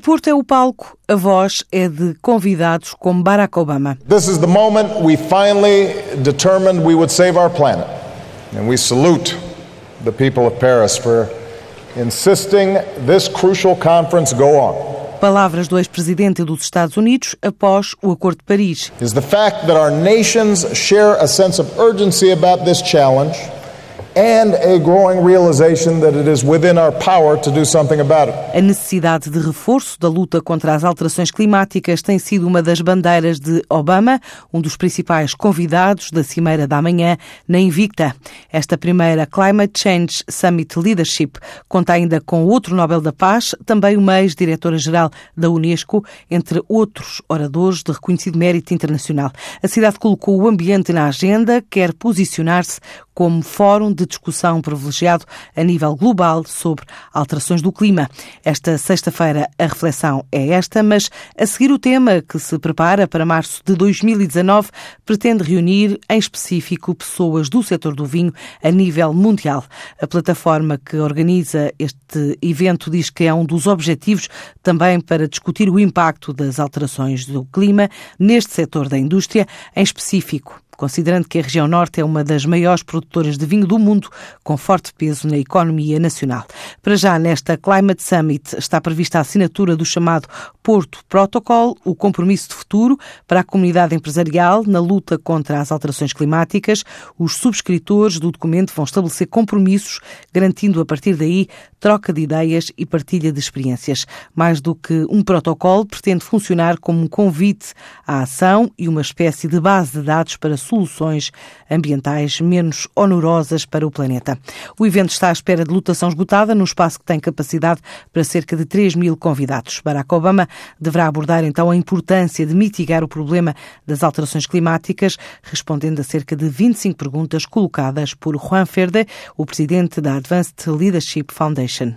Porto é o palco, a voz é de convidados como Barack Obama. This is the moment we finally determined we would save our planet. And we salute the people of Paris for insisting this crucial conference go on. Palavras do ex-presidente dos Estados Unidos após o Acordo de Paris. Is the fact that our nations share a sense of urgency about this challenge and a growing realization that it is within our power to do something about it. A necessidade de reforço da luta contra as alterações climáticas tem sido uma das bandeiras de Obama, um dos principais convidados da Cimeira da Manhã na Invicta. Esta primeira Climate Change Summit Leadership conta ainda com outro Nobel da Paz, também uma ex-diretora-geral da Unesco, entre outros oradores de reconhecido mérito internacional. A cidade colocou o ambiente na agenda, quer posicionar-se como fórum de discussão privilegiado a nível global sobre alterações do clima. Esta sexta-feira a reflexão é esta, mas a seguir o tema que se prepara para março de 2019 pretende reunir em específico pessoas do setor do vinho a nível mundial. A plataforma que organiza este evento diz que é um dos objetivos também para discutir o impacto das alterações do clima neste setor da indústria, em específico considerando que a região norte é uma das maiores produtoras de vinho do mundo, com forte peso na economia nacional. Para já, nesta Climate Summit, está prevista a assinatura do chamado Porto Protocol, o compromisso de futuro para a comunidade empresarial na luta contra as alterações climáticas. Os subscritores do documento vão estabelecer compromissos, garantindo a partir daí troca de ideias e partilha de experiências. Mais do que um protocolo, pretende funcionar como um convite à ação e uma espécie de base de dados para soluções ambientais menos onerosas para o planeta. O evento está à espera de lotação esgotada num espaço que tem capacidade para cerca de 3 mil convidados. Barack Obama deverá abordar então a importância de mitigar o problema das alterações climáticas, respondendo a cerca de 25 perguntas colocadas por Juan Ferde, o presidente da Advanced Leadership Foundation.